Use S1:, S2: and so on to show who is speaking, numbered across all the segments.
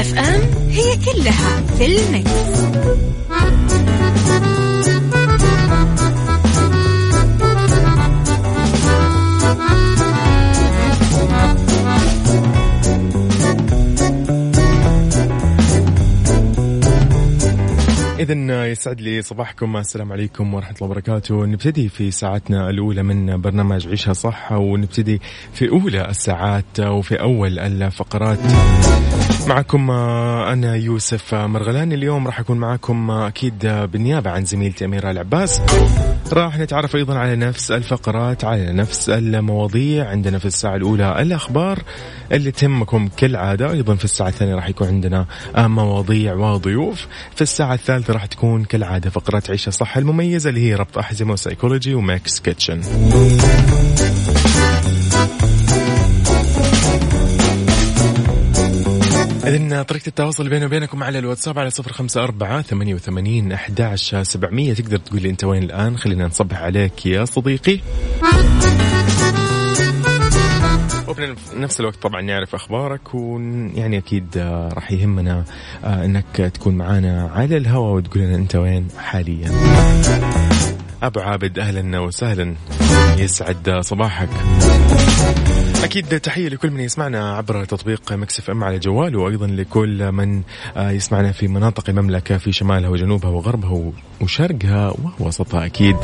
S1: مكتف أم هي كلها في المكس.
S2: إذا يسعد لي صباحكم. السلام عليكم ورحمة الله وبركاته. نبتدي في ساعتنا الأولى من برنامج عيشها صح ونبتدي في أولى الساعات وفي أول الفقرات. معكم أنا يوسف مرغلاني. اليوم راح أكون معكم أكيد بالنيابة عن زميلتي أميرة العباس. راح نتعرف أيضا على نفس الفقرات على نفس المواضيع. عندنا في الساعة الأولى الأخبار اللي تهمكم كالعادة. أيضا في الساعة الثانية راح يكون عندنا مواضيع وضيوف. في الساعة الثالثة راح تكون كالعادة فقرات عيشة صح المميزة اللي هي ربط أحزمة و psychology وميكس kitchen. إذن طريقة التواصل بيني وبينكم على الواتساب على صفر خمسة أربعة ثمانية وثمانين أحداش سبعمية تقدر تقول لي أنت وين الآن خلينا نصبح عليك يا صديقي وفي نفس الوقت طبعا نعرف أخبارك ويعني أكيد راح يهمنا إنك تكون معنا على الهواء وتقول لنا أنت وين حاليا. أبو عابد أهلا وسهلا يسعد صباحك. أكيد تحية لكل من يسمعنا عبر تطبيق مكس اف أم على جواله وأيضا لكل من يسمعنا في مناطق المملكة في شمالها وجنوبها وغربها وشرقها ووسطها أكيد.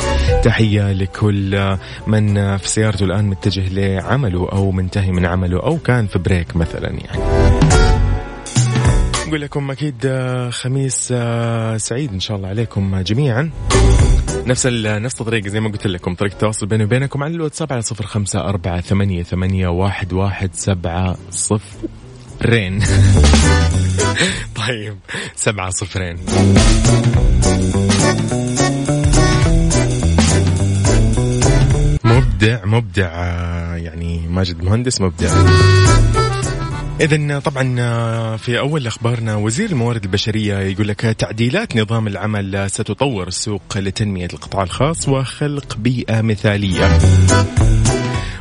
S2: تحية لكل من في سيارته الآن متجه لعمله أو منتهي من عمله أو كان في break مثلا يعني. نقول لكم أكيد خميس سعيد إن شاء الله عليكم جميعا. نفس نفس الطريقة زي ما قلت لكم طريقة التواصل بيني وبينكم على الواتساب على صفر خمسة أربعة ثمانية, ثمانية واحد, واحد سبعة صفرين. طيب سبعة صفرين. مبدع مبدع يعني ماجد مهندس مبدع. إذا طبعا في أول أخبارنا وزير الموارد البشرية يقول لك تعديلات نظام العمل ستطور السوق لتنمية القطاع الخاص وخلق بيئة مثالية.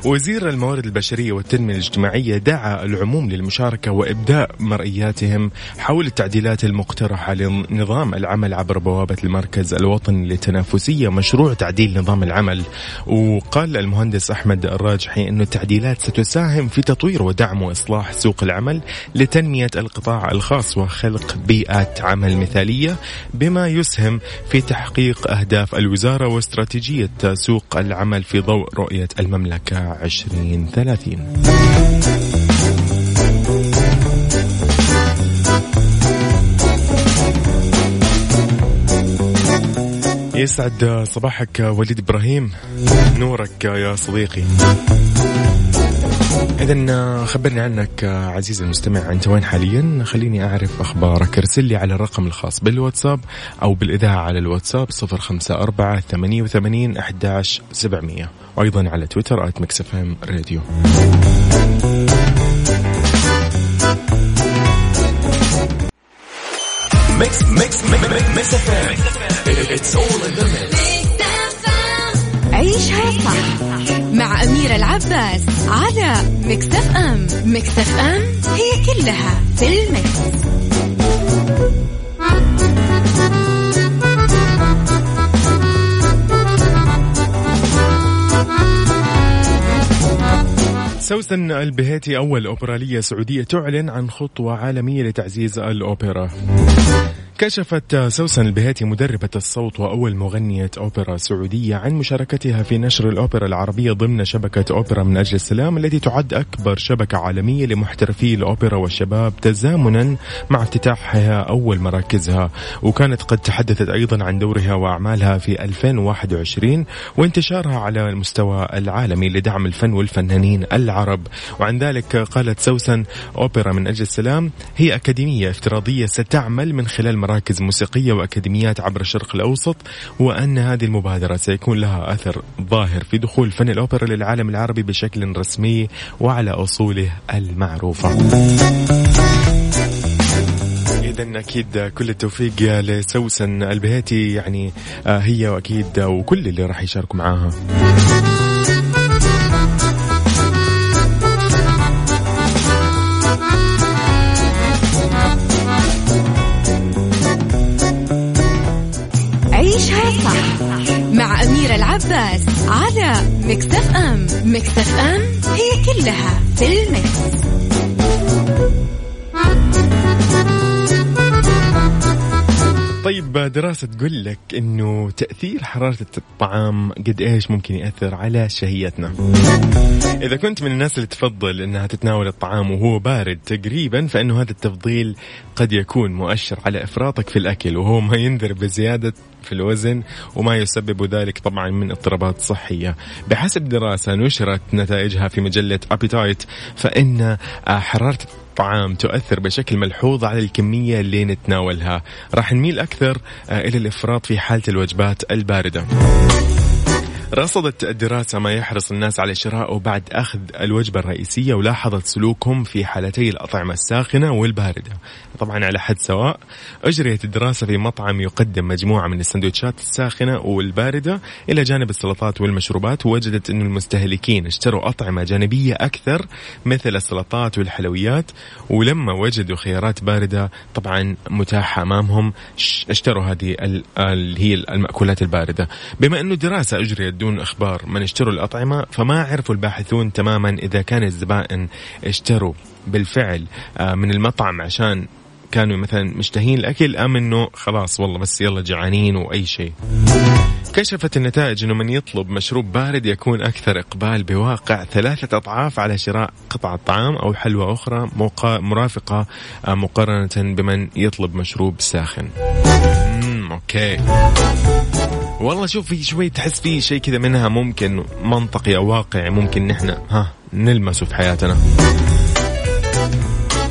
S2: وزير الموارد البشرية والتنمية الاجتماعية دعا العموم للمشاركة وإبداء مرئياتهم حول التعديلات المقترحة لنظام العمل عبر بوابة المركز الوطني للتنافسية مشروع تعديل نظام العمل. وقال المهندس أحمد الراجحي أن التعديلات ستساهم في تطوير ودعم وإصلاح سوق العمل لتنمية القطاع الخاص وخلق بيئة عمل مثالية بما يسهم في تحقيق أهداف الوزارة واستراتيجية سوق العمل في ضوء رؤية المملكة. عشرين ثلاثين. يسعد صباحك وليد إبراهيم نورك يا صديقي. إذا خبرني عنك عزيزي المستمع أنت وين حاليا؟ خليني أعرف أخبارك. ارسل لي على الرقم الخاص بالواتساب أو بالإذاعة على الواتساب صفر خمسة أربعة ثمانية وثمانين أحداش سبعمية. وأيضا على تويتر at مكس اف إم
S3: راديو. mix mix Mix FM it's all in the
S1: عيشها صح مع أميرة العباس على مكس اف أم. مكس اف أم هي كلها في ال mix.
S2: سوسن البهيتي أول أوبرالية سعودية تعلن عن خطوة عالمية لتعزيز الأوبرا. كشفت سوسن البهيتي مدربة الصوت وأول مغنية أوبرا سعودية عن مشاركتها في نشر الأوبرا العربية ضمن شبكة أوبرا من أجل السلام التي تعد أكبر شبكة عالمية لمحترفي الأوبرا والشباب تزامنا مع افتتاحها أول مراكزها. وكانت قد تحدثت أيضا عن دورها وأعمالها في 2021 وانتشارها على المستوى العالمي لدعم الفن والفنانين العرب. وعن ذلك قالت سوسن أوبرا من أجل السلام هي أكاديمية افتراضية ستعمل من خلال مراكز موسيقية وأكاديميات عبر الشرق الأوسط وأن هذه المبادرة سيكون لها أثر ظاهر في دخول فن الأوبرا للعالم العربي بشكل رسمي وعلى أصوله المعروفة. إذا أكيد كل التوفيق لسوسن البهيتي يعني آه، هي وأكيد وكل اللي راح يشاركوا معاها.
S1: على مكتف أم مكتف أم هي كلها في المكس.
S2: طيب دراسة تقول لك إنه تأثير حرارة الطعام قد إيش ممكن يأثر على شهيتنا. إذا كنت من الناس اللي تفضل إنها تتناول الطعام وهو بارد تقريبا فإنه هذا التفضيل قد يكون مؤشر على إفراطك في الأكل وهو ما ينذر بزيادة في الوزن وما يسبب ذلك طبعا من اضطرابات صحية بحسب دراسة نشرت نتائجها في مجلة أبيتايت فإن حرارة الطعام تؤثر بشكل ملحوظ على الكمية اللي نتناولها. راح نميل أكثر آه، إلى الإفراط في حالة الوجبات الباردة. رصدت الدراسة ما يحرص الناس على شرائه بعد أخذ الوجبة الرئيسية ولاحظت سلوكهم في حالتي الأطعمة الساخنة والباردة. طبعا على حد سواء أجريت الدراسة في مطعم يقدم مجموعة من السندوتشات الساخنة والباردة. إلى جانب السلطات والمشروبات ووجدت أن المستهلكين اشتروا أطعمة جانبية أكثر مثل السلطات والحلويات ولما وجدوا خيارات باردة طبعا متاحة أمامهم اشتروا هذه اللي هي المأكولات الباردة. بما أنه دراسة أجريت دون إخبار من اشتروا الأطعمة فما عرفوا الباحثون تماما إذا كان الزبائن اشتروا بالفعل آه، من المطعم عشان كانوا مثلا مشتهين الأكل أم إنه خلاص والله بس يلا جعانين وأي شيء كشفت النتائج إنه من يطلب مشروب بارد يكون أكثر إقبال بواقع ثلاثة أضعاف على شراء قطعه طعام أو حلوى أخرى مرافقة آه، مقارنة بمن يطلب مشروب ساخن. أوكي. والله شوف في شوي تحس في شيء كذا منها ممكن منطقي أو واقعي ممكن نحن ها نلمسه في حياتنا.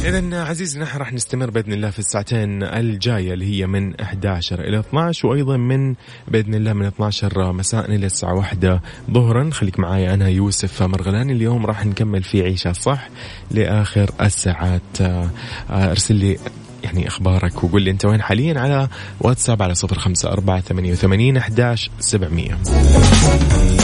S2: إذا عزيزي نحن راح نستمر بإذن الله في الساعتين الجاية اللي هي من 11 إلى 12 وأيضا من بإذن الله من 12 مساء إلى الساعة 1 ظهرا. خليك معايا أنا يوسف مرغلاني اليوم راح نكمل في عيشة صح لآخر الساعات. آه، أرسل لي يعني إخبارك وقول لي أنت وين حاليا على واتساب على
S4: 054 88 11 700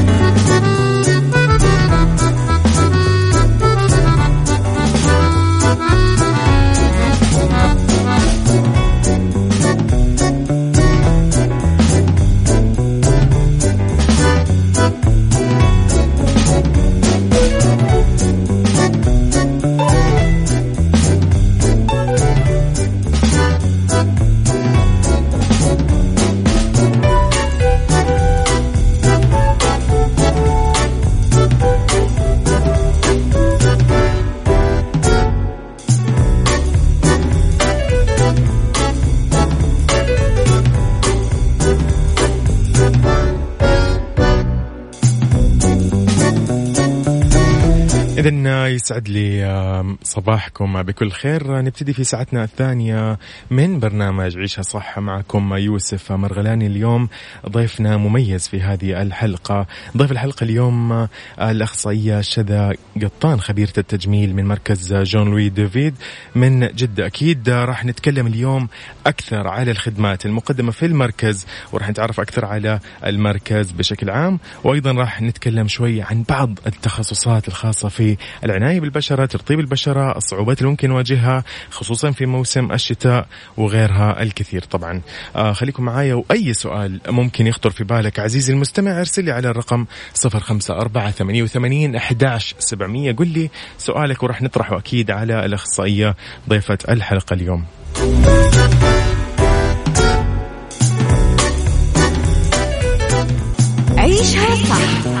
S2: يسعد لي صباحكم. بكل خير نبتدي في ساعتنا الثانية من برنامج عيشها صح معكم يوسف مرغلاني. اليوم ضيفنا مميز في هذه الحلقة. ضيف الحلقة اليوم آه، الأخصائية شذا قطان خبيرة التجميل من مركز جون لوي ديفيد. من جدة أكيد آه، راح نتكلم اليوم أكثر على الخدمات المقدمة في المركز وراح نتعرف أكثر على المركز بشكل عام. وأيضا راح نتكلم شوي عن بعض التخصصات الخاصة في العناية بالبشرة ترطيب البشرة الصعوبات اللي ممكن نواجهها خصوصا في موسم الشتاء وغيرها الكثير طبعا. آه خليكم معايا وأي سؤال ممكن يخطر في بالك عزيزي المستمع ارسل لي على الرقم 05488 11700 قل لي سؤالك وراح نطرحه أكيد على الأخصائية ضيفة الحلقة اليوم.
S1: عيشها صح.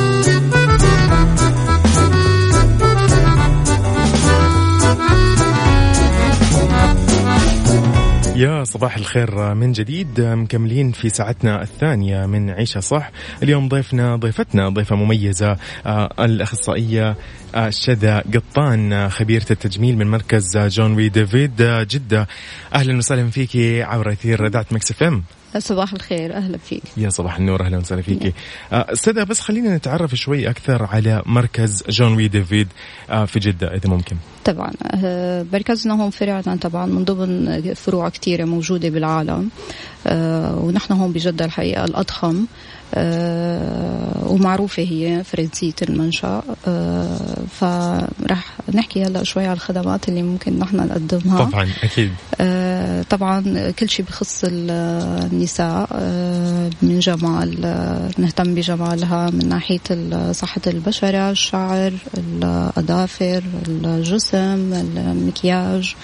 S2: يا صباح الخير من جديد. مكملين في ساعتنا الثانية من عيشة صح. اليوم ضيفنا ضيفتنا ضيفة مميزة آه، الأخصائية آه، شذا قطان آه، خبيرة التجميل من مركز جون وي ديفيد جدة. أهلا وسهلا فيكي عبر أثير ذات مكس إف إم.
S5: صباح الخير أهلا فيك.
S2: يا صباح النور أهلا وسهلا فيكي آه، استاذة بس خلينا نتعرف شوي أكثر على مركز جون وي ديفيد آه، في جدة إذا ممكن.
S5: طبعا آه، مركزنا هون فرعنا طبعا من ضمن فروع كثيره موجودة بالعالم. آه، ونحن هون بجدة الحقيقة الأضخم. ومعروفة هي فرنسية المنشأ. آه، فراح نحكي هلا شوي على الخدمات اللي ممكن نحن نقدمها.
S2: طبعا أكيد.
S5: آه، طبعا كل شيء بخص ال- النساء. آه، من جمال آه، نهتم بجمالها من ناحية صحة البشرة الشعر الأظافر الجسم المكياج.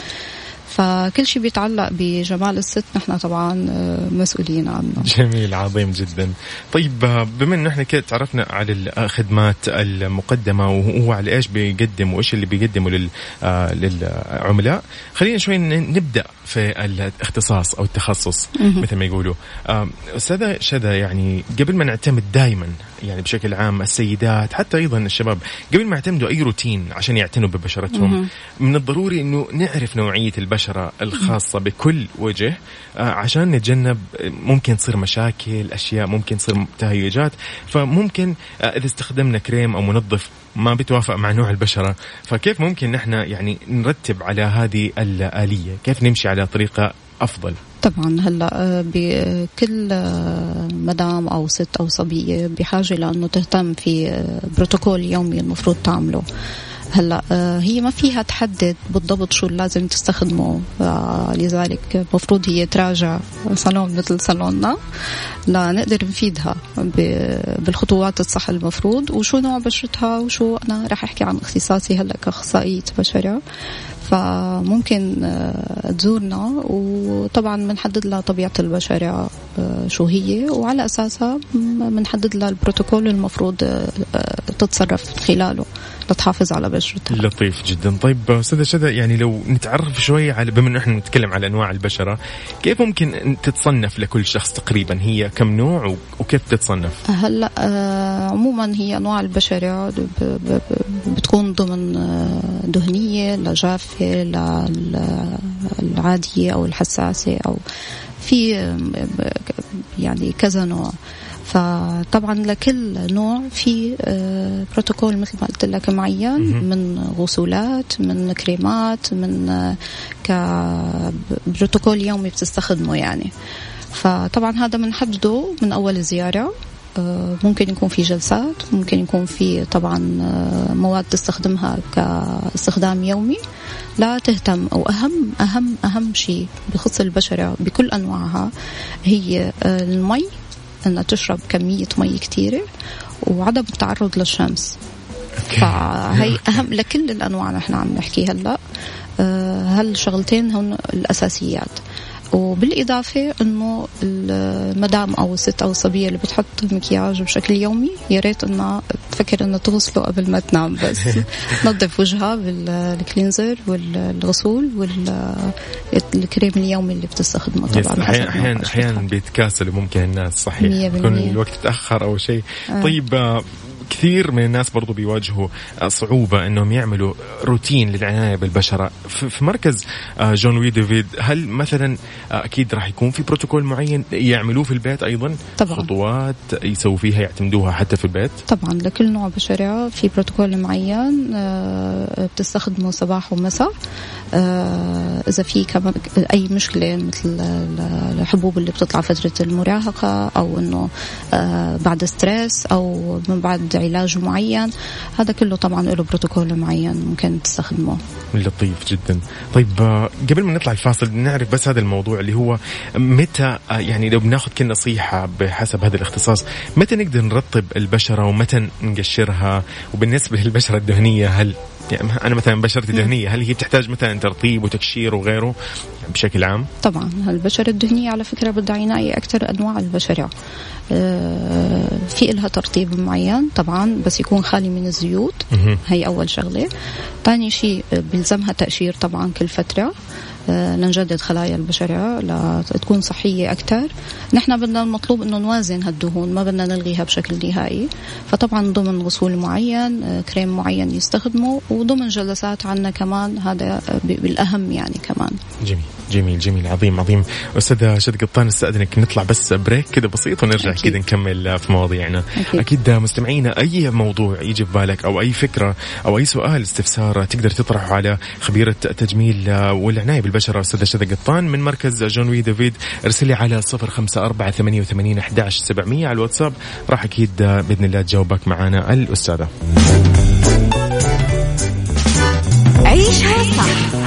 S5: فكل شيء بيتعلق بجمال الست نحن طبعا آه، مسؤولين عنه.
S2: جميل عظيم جدا. طيب آه، بما إنه إحنا كده تعرفنا على الخدمات المقدمة وهو على إيش بيقدم وإيش اللي بيقدمه لل آه، للعملاء. خلينا شوي نبدأ في الاختصاص أو التخصص مثل ما يقولوا. آه، أستاذة شذا يعني قبل ما نعتمد دائما يعني بشكل عام السيدات حتى أيضا الشباب قبل ما يعتمدوا أي روتين عشان يعتنوا ببشرتهم من الضروري إنه نعرف نوعية البشره الخاصة بكل وجه آه، عشان نتجنب آه، ممكن تصير مشاكل أشياء ممكن تصير تهيجات. فممكن آه، إذا استخدمنا كريم أو منظف ما بيتوافق مع نوع البشرة. فكيف ممكن نحن يعني نرتب على هذه الآلية؟ كيف نمشي على طريقة أفضل؟
S5: طبعا هلأ بكل مدام أو ست أو صبية بحاجة لأنه تهتم في بروتوكول يومي المفروض تعمله. هلا آه، هي ما فيها تحدد بالضبط شو لازم تستخدمه. آه، لذلك المفروض هي تراجع صالون مثل صالوننا. لنقدر نفيدها بالخطوات الصح المفروض. وشو نوع بشرتها؟ وشو أنا رح أحكي عن اختصاصي هلا كأخصائية بشرة. فممكن آه، تزورنا. وطبعا بنحدد لها طبيعة البشرة آه، شو هي. وعلى أساسها بنحدد لها البروتوكول المفروض آه، تتصرف خلاله لتحافظ على بشرتها.
S2: لطيف جدا. طيب أستاذة شذا يعني لو نتعرف شوي على بما إنه إحنا نتكلم على أنواع البشرة كيف ممكن تتصنف لكل شخص تقريبا؟ هي كم نوع وكيف تتصنف؟
S5: هلأ آه، عموما هي أنواع البشرة بتكون ضمن آه، دهنية لجافة للعاديه أو الحساسة أو في آه، يعني كذا نوع. فطبعا لكل نوع في آه، بروتوكول مثل ما قلت لك معين من غسولات من كريمات من كبروتوكول يومي بتستخدمه يعني. فطبعا هذا بنحدده من أول الزياره آه، ممكن يكون في جلسات ممكن يكون في طبعا آه، مواد تستخدمها كاستخدام يومي. لا تهتم أو أهم أهم أهم شيء بخص البشرة بكل أنواعها هي آه، المي إنها تشرب كمية مي كثيره وعدم التعرض للشمس. فهي أهم لكل الأنواع نحن عم نحكي هلأ. آه، هالشغلتين هن الأساسيات. وبالإضافة إنه المدام أو الست أو الصبية اللي بتحط مكياج بشكل يومي يا ريت إنها تفكر إنها تغسله قبل ما تنام بس. تنظف وجهها بالكلينزر والغسول والكريم اليومي اللي بتستخدمه طبعا.
S2: أحيانا أحيانا بيتكاسلوا ممكن الناس صحيح. يكون الوقت تأخر أو شيء. آه. طيب آه، كثير من الناس برضو بيواجهوا صعوبة إنهم يعملوا روتين للعناية بالبشرة. في مركز آه، Jean Louis David هل مثلا آه، أكيد راح يكون في بروتوكول معين يعملوه في البيت أيضا؟
S5: طبعا.
S2: خطوات يسووا فيها يعتمدوها حتى في البيت؟
S5: طبعا لكل نوع بشرة في بروتوكول معين آه، بتستخدمه صباح ومساء. إذا في كمان أي مشكلة مثل الحبوب اللي بتطلع فترة المراهقة أو إنه بعد ستريس أو من بعد علاج معين هذا كله طبعا له بروتوكول معين ممكن تستخدمه.
S2: لطيف جدا. طيب آه، قبل ما نطلع الفاصل نعرف بس هذا الموضوع اللي هو متى آه، يعني لو بناخذ كل نصيحة بحسب هذا الاختصاص متى نقدر نرطب البشرة ومتى نقشرها؟ وبالنسبة للبشرة الدهنية هل يعني أنا مثلا بشرتي دهنيه هل هي بتحتاج مثلا ترطيب وتكشير وغيره؟ بشكل عام؟
S5: طبعا البشره الدهنيه على فكرة بدها عنايه أكثر أنواع البشرة. آه، في لها ترطيب معين طبعا بس يكون خالي من الزيوت. هي أول شغلة. ثاني شيء بيلزمها تقشير طبعا كل فترة. آه، نجدد خلايا البشرة لتكون صحية أكثر نحن بدنا المطلوب أنه نوازن هالدهون ما بدنا نلغيها بشكل نهائي. فطبعا ضمن غسول معين كريم معين يستخدمه وضمن جلسات عنا كمان هذا بالأهم يعني كمان.
S2: جميل. جميل جميل عظيم عظيم. أستاذ شذا قطان أستأذنك نطلع بس break كذا بسيط ونرجع كذا نكمل في مواضيعنا. أكيد. أكيد مستمعينا أي موضوع يجي في بالك أو أي فكرة أو أي سؤال استفسار تقدر تطرحه على خبيرة التجميل والعناية بالبشرة أستاذ شذا قطان من مركز Jean Louis David أرسلي على 054 88 11 700 على الواتساب. راح أكيد بإذن الله تجاوبك معنا الأستاذة.
S1: عيشها صح.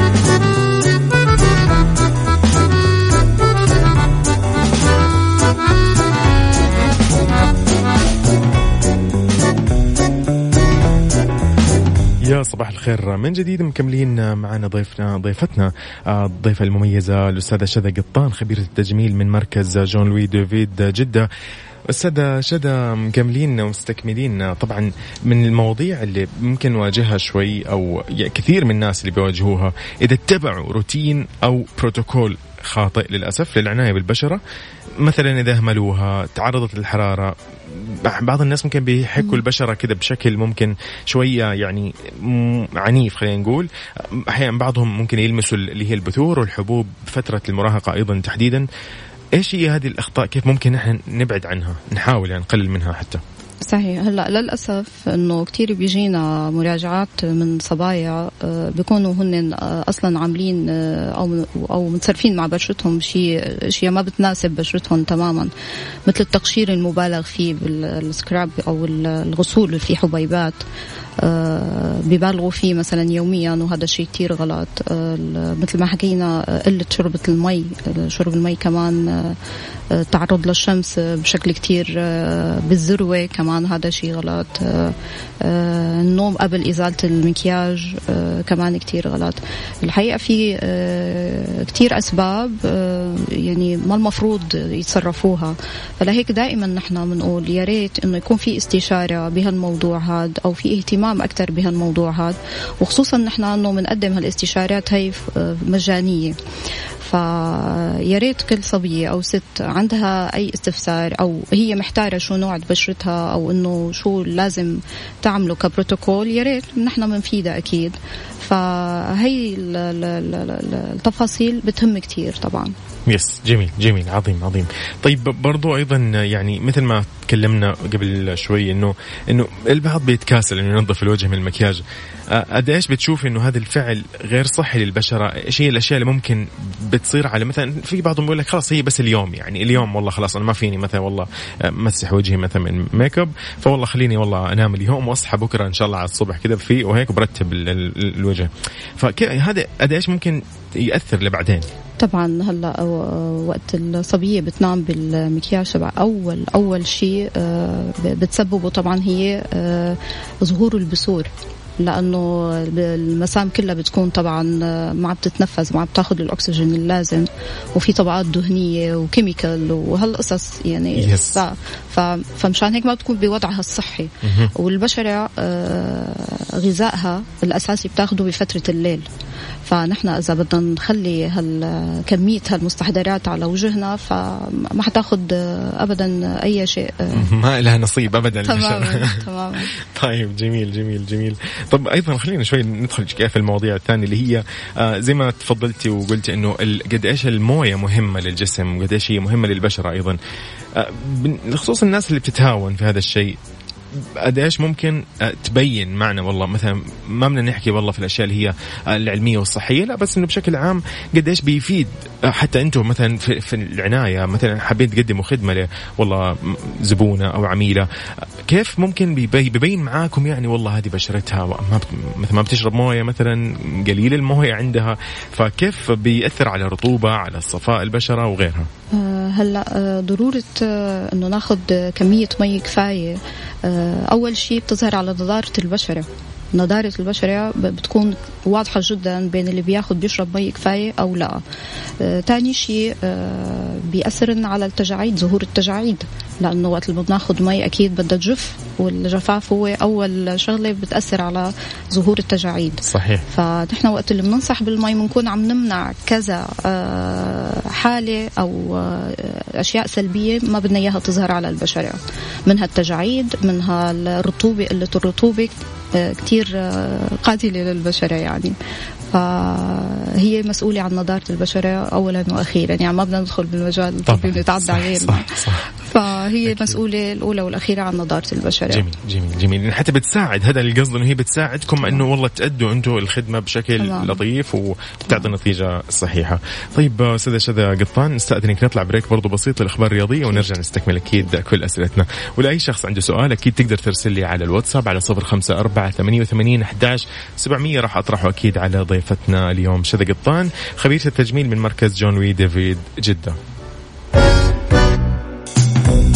S2: صباح الخير. من جديد مكملين معنا ضيفنا ضيفتنا آه، الضيفة المميزة الأستاذة شذا قطان خبيرة التجميل من مركز Jean Louis David جدة. أستاذة شذا مكملين ومستكملين. طبعا من المواضيع اللي ممكن نواجهها شوي أو كثير من الناس اللي بيواجهوها إذا اتبعوا روتين أو بروتوكول خاطئ للأسف للعناية بالبشرة. مثلا إذا أهملوها تعرضت للحرارة بعض الناس ممكن بيحكوا البشرة كذا بشكل ممكن شوية يعني عنيف خلينا نقول. أحيانا بعضهم ممكن يلمسوا اللي هي البثور والحبوب فترة المراهقة أيضا تحديدا. إيش هي هذه الأخطاء؟ كيف ممكن نحن نبعد عنها نحاول يعني نقلل منها حتى؟
S5: صحيح. هلا للأسف إنه كثير بيجينا مراجعات من صبايا آه، بيكونوا هن آه، أصلا عاملين آه، أو أو متصرفين مع بشرتهم شيء اشياء ما بتناسب بشرتهم تماما مثل التقشير المبالغ فيه بالسكراب أو الغسول اللي فيه حبيبات ببالغوا فيه مثلا يوميا وهذا شيء كتير غلط. مثل ما حكينا قلة شربة المي شرب المي كمان التعرض للشمس بشكل كتير آه، بالذروة كمان هذا شيء غلط. آه، آه، النوم قبل إزالة المكياج كمان كتير غلط. الحقيقة في كتير أسباب يعني ما المفروض يتصرفوها. فلهيك دائما نحن بنقول يا ريت إنه يكون في استشارة بهالموضوع هذا أو في اهتمام أكثر بهالموضوع هذا وخصوصا نحن إنه بنقدم هالاستشارات هي مجانية. فيا ريت كل صبية أو ست عندها أي استفسار أو هي محتارة شو نوع بشرتها أو إنه شو لازم تعمله كبروتوكول يا ريت نحن بنفيدها أكيد. فهي التفاصيل بتهم كتير طبعا.
S2: يس جميل جميل عظيم عظيم. طيب برضو أيضا يعني مثل ما تكلمنا قبل شوي انه إنه البعض بيتكاسل إنه ينظف الوجه من المكياج. قد إيش بتشوف إنه هذا الفعل غير صحي للبشرة؟ إيش هي الأشياء اللي ممكن بتصير على مثلا في بعضهم بيقول لك خلاص هي بس اليوم يعني اليوم والله خلاص أنا ما فيني مثلا والله مسح وجهي مثلا من make up فوالله خليني والله أنام اليوم وأصحى بكرة إن شاء الله على الصبح كذا في وهيك برتب الوجه. فهذا قد إيش ممكن يأثر لبعدين؟
S5: طبعا هلأ وقت الصبية بتنام بالمكياج تبعها أول أول شيء آه، بتسببه طبعا هي آه، ظهور البثور لأنه المسام كلها بتكون طبعا ما عم تتنفس ما عم تاخذ الأكسجين اللازم وفي طبقات دهنية وكيميكال وهالقصص يعني
S2: yes.
S5: ف... فمشان هيك ما بتكون بوضعها الصحي. والبشرة آه، غذائها الأساسي بتاخده بفترة الليل. فنحن إذا بدنا نخلي هالكميه هالمستحضرات على وجهنا فما حتاخذ ابدا أي شيء.
S2: ما لها نصيب ابدا
S5: تماما تماما.
S2: طيب جميل جميل جميل. طب أيضا خلينا شوي ندخل في المواضيع الثانية اللي هي آه زي ما تفضلتي وقلتي إنه قد إيش الموية مهمة للجسم وقد إيش هي مهمة للبشره أيضا. آه بخصوص الناس اللي بتتهاون في هذا الشيء قد إيش ممكن آه، تبين معنا والله مثلا ما بدنا نحكي والله في الأشياء اللي هي آه، العلمية والصحية لا بس إنه بشكل عام قد إيش بيفيد آه، حتى أنتم مثلا في, في العناية مثلا حابين تقدموا خدمة والله زبونة أو عميلة كيف ممكن بيبين معاكم يعني والله هذه بشرتها ما مثلا ما بتشرب موية مثلا قليل الموية عندها فكيف بيأثر على الرطوبه على صفاء البشرة وغيرها؟
S5: هلأ ضرورة إنه ناخذ كمية مي كفاية أول شيء بتظهر على نضارة البشرة. نضارة البشرة بتكون واضحة جدا بين اللي بياخد بيشرب مي كفاية أو لا. ثاني آه شيء آه بيأثر على التجاعيد ظهور التجاعيد لأنه وقت اللي بناخد مي أكيد بدها تجف والجفاف هو أول شغلة بتأثر على ظهور التجاعيد.
S2: صحيح.
S5: فنحن وقت اللي بننصح بالمي بنكون عم نمنع كذا آه حالة أو آه أشياء سلبية ما بدنا إياها تظهر على البشرة منها التجاعيد منها الرطوبة قلة الرطوبة. كثير قاتلة للبشرة يعني. فهي مسؤولة عن نضارة البشرة أولا وأخيرا. يعني ما بدنا ندخل بالمجال الطبي ونتعدى عليه. فهي أكيد. مسؤولة الأولى والأخيرة عن نضارة البشرة
S2: جميل جميل جميل. يعني حتى بتساعد هذا القصد إنه هي بتساعدكم إنه والله تأدوا أنتم الخدمة بشكل تمام. لطيف وتعطي النتيجة الصحيحة طيب أستاذة شذا قطان نستأذنك نطلع break برضو بسيط للأخبار الرياضية ونرجع نستكمل أكيد كل أسئلتنا. ولأي شخص عنده سؤال أكيد تقدر ترسل لي على الواتساب على صفر خمسة أربعة ثمانية وثمانين أحداش سبعمية. راح أطرحه أكيد على ضيفتنا اليوم. شذا قطان خبيرة التجميل من مركز Jean Louis David جدة.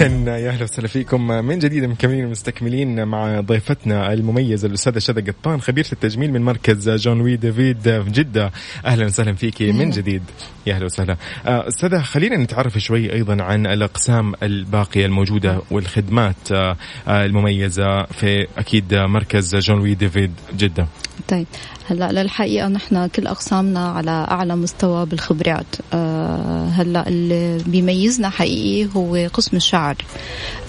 S2: أهلا يا أهلا وسهلا فيكم. من جديد مكملين مستكملين مع ضيفتنا المميزة الأستاذة شذا قطان خبيره التجميل من مركز Jean Louis David في جدة. أهلا وسهلا فيكي من جديد. يا أهلا وسهلا. آه، أستاذة خلينا نتعرف شوي أيضا عن الأقسام الباقية الموجودة والخدمات آه، المميزة في أكيد مركز جون وي ديفيد جدة.
S5: طيب. هلا للحقيقة نحن كل أقسامنا على أعلى مستوى بالخبرات. أه هلا اللي بيميزنا حقيقي هو قسم الشعر.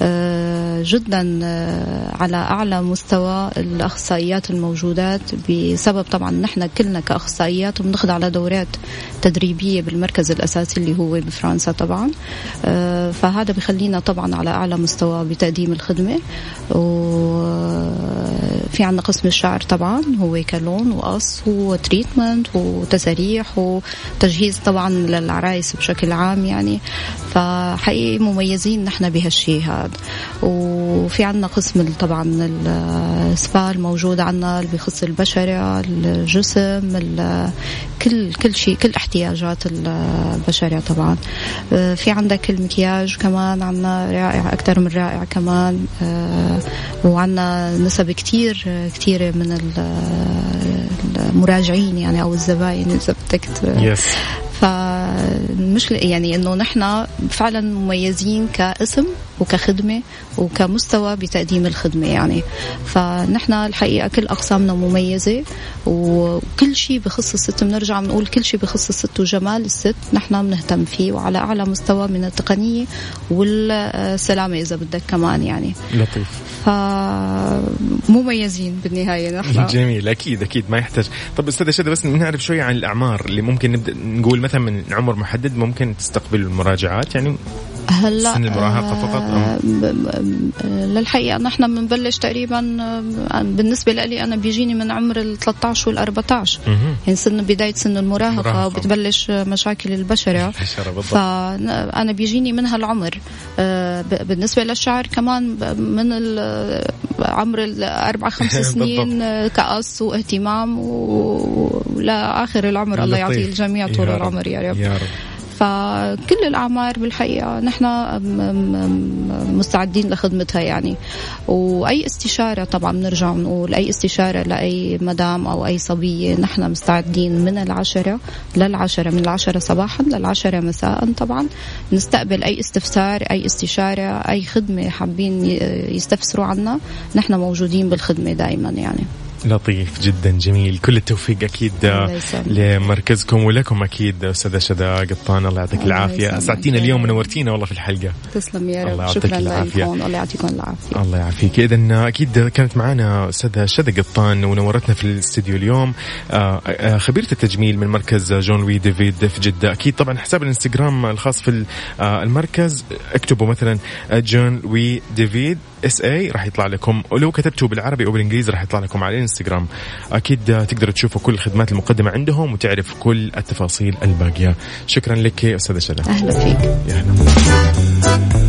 S5: أه جدا أه على أعلى مستوى الأخصائيات الموجودات بسبب طبعا نحن كلنا كأخصائيات بنخضع على دورات تدريبية بالمركز الأساسي اللي هو بفرنسا طبعا. فهذا بخلينا طبعا على أعلى مستوى بتقديم الخدمة. وفي عندنا قسم الشعر طبعا هو كالون وقص وتريتمنت وتساريح وتجهيز طبعا للعرايس بشكل عام يعني. فحقيقي مميزين نحن بهالشيء هذا وفي عندنا قسم طبعا السبا الموجود عندنا اللي بيخص البشرة الجسم كل كل شيء كل احتياجات البشرة طبعا. في عندك المكياج كمان عندنا رائع أكثر من رائع كمان. وعندنا نسب كتير كتيرة من المراجعين يعني أو الزباين إذا بدك
S2: yes.
S5: فالمشكلة يعني إنه نحن فعلا مميزين كاسم وكخدمة وكمستوى بتقديم الخدمة يعني. فنحن الحقيقة كل أقسامنا مميزة وكل شيء بخص الست بنرجع بنقول كل شيء بخص الست وجمال الست نحن بنهتم فيه وعلى أعلى مستوى من التقنية والسلامة إذا بدك كمان يعني.
S2: لطيف.
S5: فمميزين بالنهاية نحن.
S2: جميل أكيد أكيد ما يحتاج. طب أستاذة شدة بس نعرف شوية عن الأعمار اللي ممكن نبدأ نقول مثلا من عمر محدد ممكن تستقبل المراجعات؟ يعني
S5: هلا
S2: سن المراهقة فقط أم؟
S5: آه، آه، للحقيقة نحن بنبلش تقريبا آه، بالنسبة لي أنا بيجيني من عمر ال 13 وال 14
S2: مهم.
S5: يعني سن بداية سن المراهقة
S2: مراهقة.
S5: وبتبلش مشاكل
S2: بالضبط
S5: فأنا بيجيني من هالعمر آه، ب- بالنسبة للشعر كمان من عمر الأربع خمس سنين. آه، كأس واهتمام و- ولآخر العمر الله يعطي. الجميع طول. العمر يا رب
S2: يا رب
S5: فكل الأعمار بالحقيقة نحن مستعدين لخدمتها يعني. وأي استشارة طبعا بنرجع بنقول أي استشارة لأي مدام أو أي صبية نحن مستعدين من العشرة للعشرة من العشرة صباحا للعشرة مساء طبعا. نستقبل أي استفسار أي استشارة أي خدمة حابين يستفسروا عنا نحن موجودين بالخدمة دائما يعني.
S2: لطيف جدا جميل. كل التوفيق أكيد
S5: الله.
S2: لمركزكم ولكم أكيد أستاذة شذا قطان. الله يعطيك
S5: الله العافية.
S2: أسعدتينا اليوم ونورتينا والله في الحلقة.
S5: تسلم يا
S2: الله
S5: رب
S2: يعطيك
S5: شكرا
S2: العافية.
S5: لكم. الله يعطيكم العافية.
S2: الله يعافيك. اذا أكيد كانت معنا أستاذة شذا قطان ونورتنا في الاستديو اليوم. آه، آه، خبيرة التجميل من مركز Jean Louis David في جدة. أكيد طبعا حساب الإنستغرام الخاص في آه، المركز. اكتبوا مثلا Jean Louis David. SA راح يطلع لكم. ولو كتبتوا بالعربي أو بالإنجليزي راح يطلع لكم على الإنستغرام. أكيد تقدروا تشوفوا كل الخدمات المقدمة عندهم وتعرف كل التفاصيل الباقية. شكرا لك أستاذة شذا
S5: أهلا فيك.
S2: يا هلا.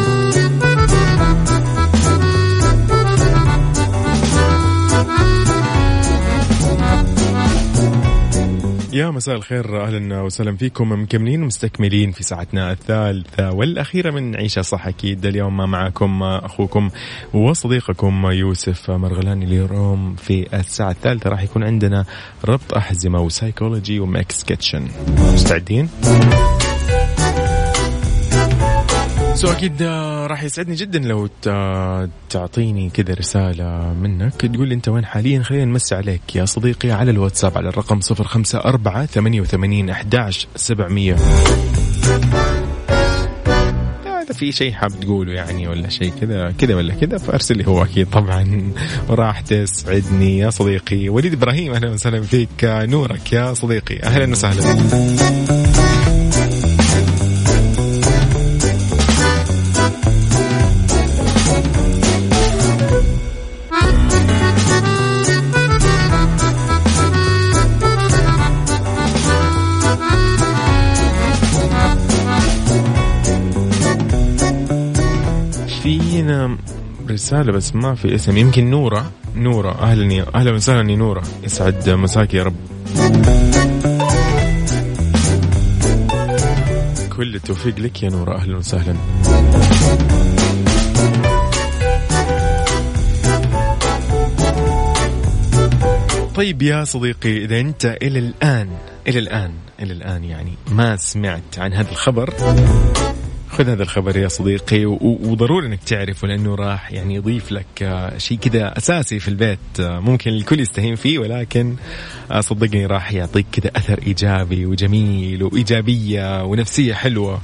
S2: يا مساء الخير أهلا وسهلا فيكم. مكملين ومستكملين في ساعتنا الثالثة والأخيرة من عيشة صح أكيد. اليوم معكم أخوكم وصديقكم يوسف مرغلاني اليوم في الساعة الثالثة. راح يكون عندنا ربط أحزمة وسايكولوجي و Mix Kitchen. مستعدين؟ so أكيد آه، راح يسعدني جدا لو ت- تعطيني كذا رسالة منك. تقول لي أنت وين حاليا؟ خلينا نمسي عليك يا صديقي على الواتساب على الرقم 054 88 11 700 إذا في شيء حاب تقوله يعني ولا شيء كذا كذا ولا كذا فأرسل لي هو أكيد طبعا. وراح تسعدني يا صديقي. وليد إبراهيم أهلا وسهلا فيك. آه، نورك يا صديقي. أهلا وسهلا. رسالة بس ما في اسم. يمكن نورة. نورة. أهلا أهلا وسهلا يا نورة. يسعد مساك يا رب. كل التوفيق لك يا نورة. أهلا وسهلا. طيب يا صديقي إذا أنت إلى الآن إلى الآن إلى الآن يعني ما سمعت عن هذا الخبر خذ هذا الخبر يا صديقي وضروري إنك تعرفه لأنه راح يعني يضيف لك آه، شيء كذا أساسي في البيت آه، ممكن الكل يستهين فيه ولكن آه، صدقني راح يعطيك كذا أثر إيجابي وجميل وإيجابية ونفسية حلوة.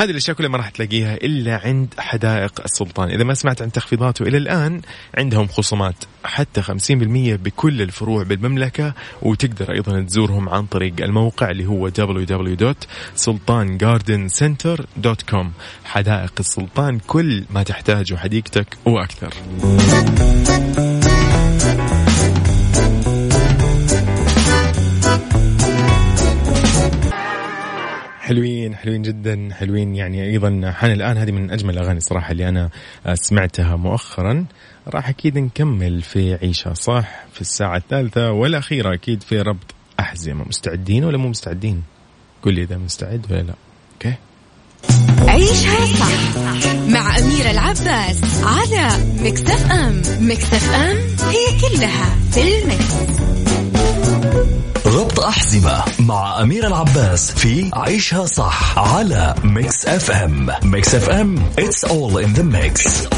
S2: هذه الأشياء كلها ما راح تلاقيها إلا عند حدائق السلطان. إذا ما سمعت عن تخفيضاته إلى الآن عندهم خصومات حتى 50% بكل الفروع بالمملكة وتقدر أيضا تزورهم عن طريق الموقع اللي هو www.sultangardencenter.com حدائق السلطان كل ما تحتاجه حديقتك وأكثر. حلوين حلوين جدا حلوين يعني أيضا. حان الآن هذه من أجمل الأغاني صراحة اللي أنا سمعتها مؤخرا. راح أكيد نكمل في عيشها صح؟ في الساعة الثالثة والأخيرة أكيد في ربط احزمه مستعدين ولا مو مستعدين؟ قول لي إذا مستعد ولا لا. okay؟
S1: عيشها صح مع أميرة العباس على Mix FM. Mix FM هي كلها في ال
S3: mix. أحزمة مع أميرة العباس في عيشها صح على Mix FM Mix FM it's all in the mix.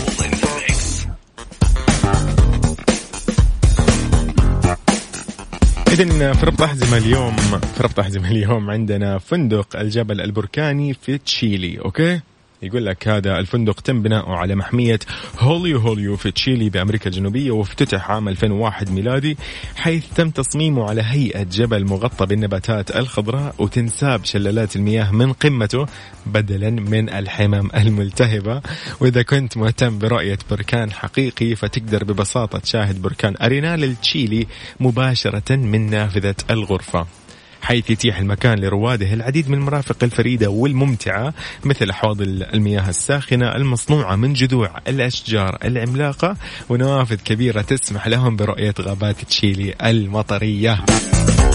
S2: إذا في ربط أحزمة اليوم في ربط أحزمة اليوم عندنا فندق الجبل البركاني في تشيلي okay؟ يقول لك هذا الفندق تم بناؤه على محمية هويلو هويلو في تشيلي بأمريكا الجنوبية وافتتح عام 2001 ميلادي حيث تم تصميمه على هيئة جبل مغطى بالنباتات الخضراء وتنساب شلالات المياه من قمته بدلا من الحمم الملتهبة. وإذا كنت مهتم برؤية بركان حقيقي فتقدر ببساطة تشاهد بركان أرينال التشيلي مباشرة من نافذة الغرفة. حيث يتيح المكان لرواده العديد من المرافق الفريدة والممتعة مثل حوض المياه الساخنة المصنوعة من جذوع الأشجار العملاقة ونوافذ كبيرة تسمح لهم برؤية غابات تشيلي المطرية.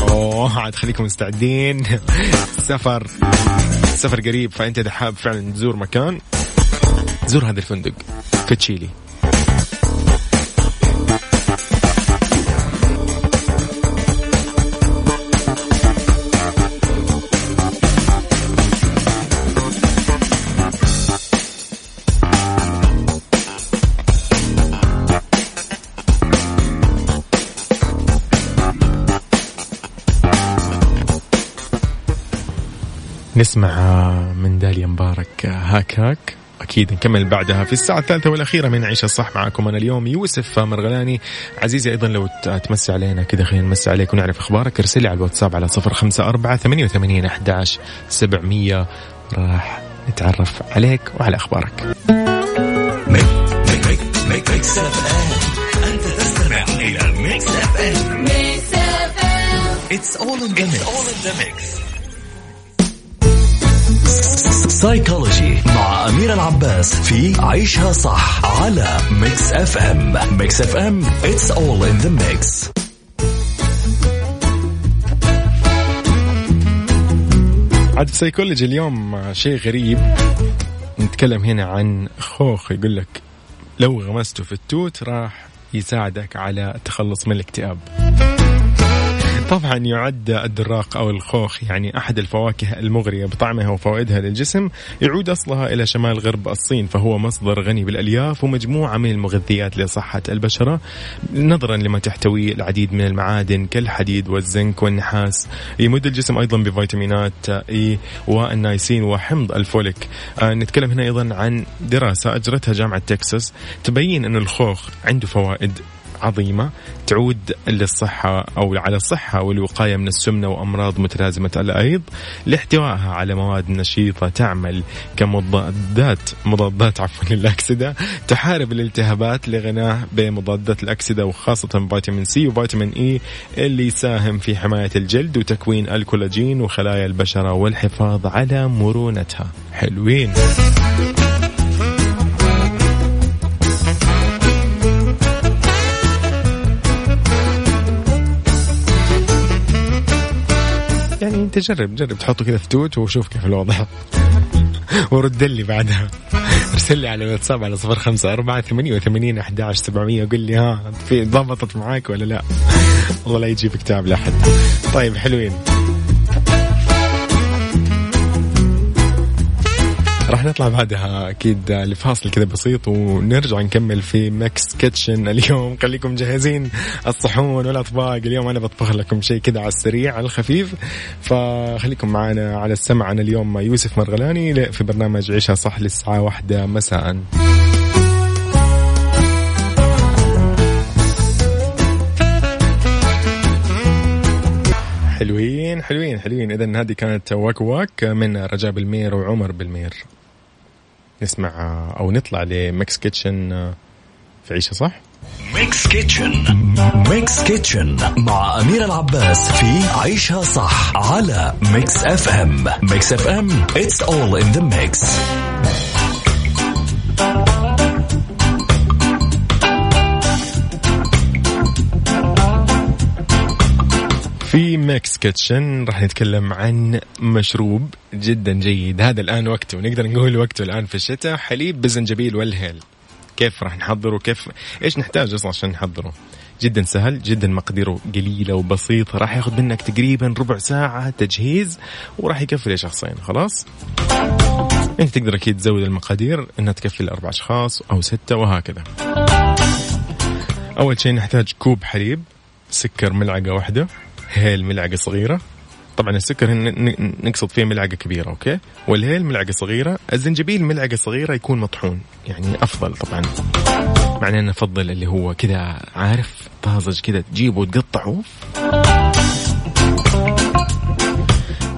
S2: أوه عاد خليكم مستعدين. سفر. سفر قريب فأنت إذا حاب فعلا تزور مكان زور هذا الفندق في تشيلي. نسمع من داليا مبارك هاك هاك أكيد نكمل بعدها في الساعة الثالثه والاخيره من عيشها صح معكم أنا اليوم يوسف مرغلاني عزيزي أيضا لو تمسي علينا كذا خلينا نمسي عليك ونعرف أخبارك ارسل لي على الواتساب على صفر خمسه اربعه ثمانيه وثمانين احداش سبعمئه راح نتعرف عليك وعلى
S3: أخبارك تستمع إلى Mix FM It's all in the mix. سايكولوجي مع أميرة العباس في عيشها صح على Mix FM Mix FM it's all in the mix.
S2: عاد السيكولوجي اليوم شيء غريب. نتكلم هنا عن خوخ يقول لك لو غمسته في التوت راح يساعدك على التخلص من الاكتئاب. طبعا يعد الدراق أو الخوخ يعني أحد الفواكه المغرية بطعمها وفوائدها للجسم يعود أصلها إلى شمال غرب الصين فهو مصدر غني بالألياف ومجموعة من المغذيات لصحة البشرة نظرا لما تحتويه العديد من المعادن كالحديد والزنك والنحاس. يمد الجسم أيضا بفيتامينات إي والنايسين وحمض الفوليك. آه نتكلم هنا أيضا عن دراسة أجرتها جامعة تكساس تبين أن الخوخ عنده فوائد عظيمة تعود للصحة أو على الصحة والوقاية من السمنة وأمراض متلازمة الأيض لاحتوائها على مواد نشيطة تعمل كمضادات مضادات عفوا للأكسدة تحارب الالتهابات لغناه بمضادات الأكسدة وخاصة فيتامين سي وفيتامين إي اللي يساهم في حماية الجلد وتكوين الكولاجين وخلايا البشرة والحفاظ على مرونتها. حلوين. جرب جرب تحطه كذا في توت وشوف كيف الوضع. ورد لي بعدها. ارسل لي على الواتساب على صفر خمسة أربعة ثمانية وثمانين أحد سبعمية قل لي ها في ضبطت معاك ولا لا؟ والله لا يجيب كتاب لأحد. طيب حلوين. راح نطلع بعدها أكيد لفاصل كذا بسيط ونرجع نكمل في Mix Kitchen. اليوم خليكم جاهزين الصحون والأطباق. اليوم أنا بطبخ لكم شيء كذا على السريع على الخفيف. فخليكم معنا على السمع. أنا اليوم يوسف مرغلاني في برنامج عيشها صح للساعة واحدة مساء. حلوين حلوين حلوين. اذا هذه كانت واك واك من رجاء بالمير وعمر بالمير. نسمع أو نطلع ل Mix Kitchen في عيشة صح؟
S3: Mix Kitchen. Mix Kitchen مع أمير العباس في عيشها صح على Mix FM. Mix FM it's all in the mix.
S2: في Mix Kitchen راح نتكلم عن مشروب جدا جيد. هذا الآن وقته. نقدر نقول وقته الآن في الشتاء. حليب بالزنجبيل والهيل. كيف راح نحضره؟ كيف إيش نحتاج أصلا عشان نحضره؟ جدا سهل جدا مقاديره قليله وبسيطه راح ياخذ منك تقريبا ربع ساعة تجهيز وراح يكفي لشخصين. خلاص؟ أنت تقدر أكيد تزود المقادير. إنها تكفي لأربع أشخاص أو ستة وهكذا. أول شيء نحتاج كوب حليب سكر ملعقة واحدة. هيل ملعقة صغيرة. طبعا السكر نقصد فيه ملعقة كبيرة أوكي؟ والهيل ملعقة صغيرة. الزنجبيل ملعقة صغيرة يكون مطحون يعني أفضل طبعا. معناه نفضل اللي هو كذا عارف؟ طازج كذا تجيبه وتقطعه.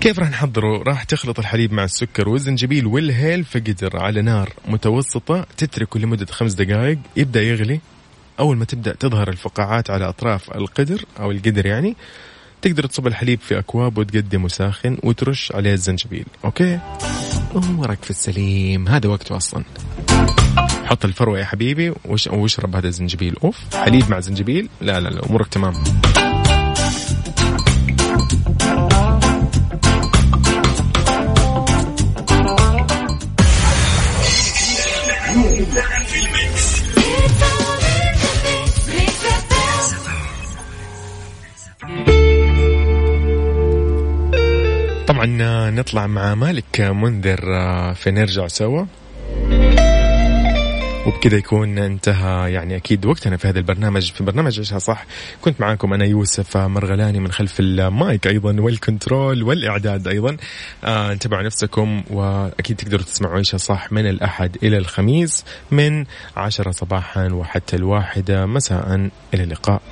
S2: كيف راح نحضره؟ راح تخلط الحليب مع السكر والزنجبيل والهيل في قدر على نار متوسطة تتركه لمدة خمس دقائق يبدأ يغلي. أول ما تبدأ تظهر الفقاعات على أطراف القدر أو القدر يعني تقدر تصب الحليب في أكواب وتقدمه ساخن وترش عليه الزنجبيل. أوكي؟ أمورك في السليم. هذا وقته أصلا. حط الفروة يا حبيبي واشرب هذا الزنجبيل. أوف حليب مع زنجبيل؟ لا لا لا أمورك تمام. طبعا نطلع مع مالك منذر آه، في نرجع سوا. وبكذا يكون انتهى يعني أكيد وقتنا في هذا البرنامج. في برنامج عيشها صح كنت معاكم أنا يوسف مرغلاني من خلف المايك أيضا والكنترول والإعداد أيضا. آه نفسكم وأكيد تقدروا تسمعوا عيشها صح من الأحد إلى الخميس من عشرة صباحا وحتى الواحدة. مساء إلى اللقاء.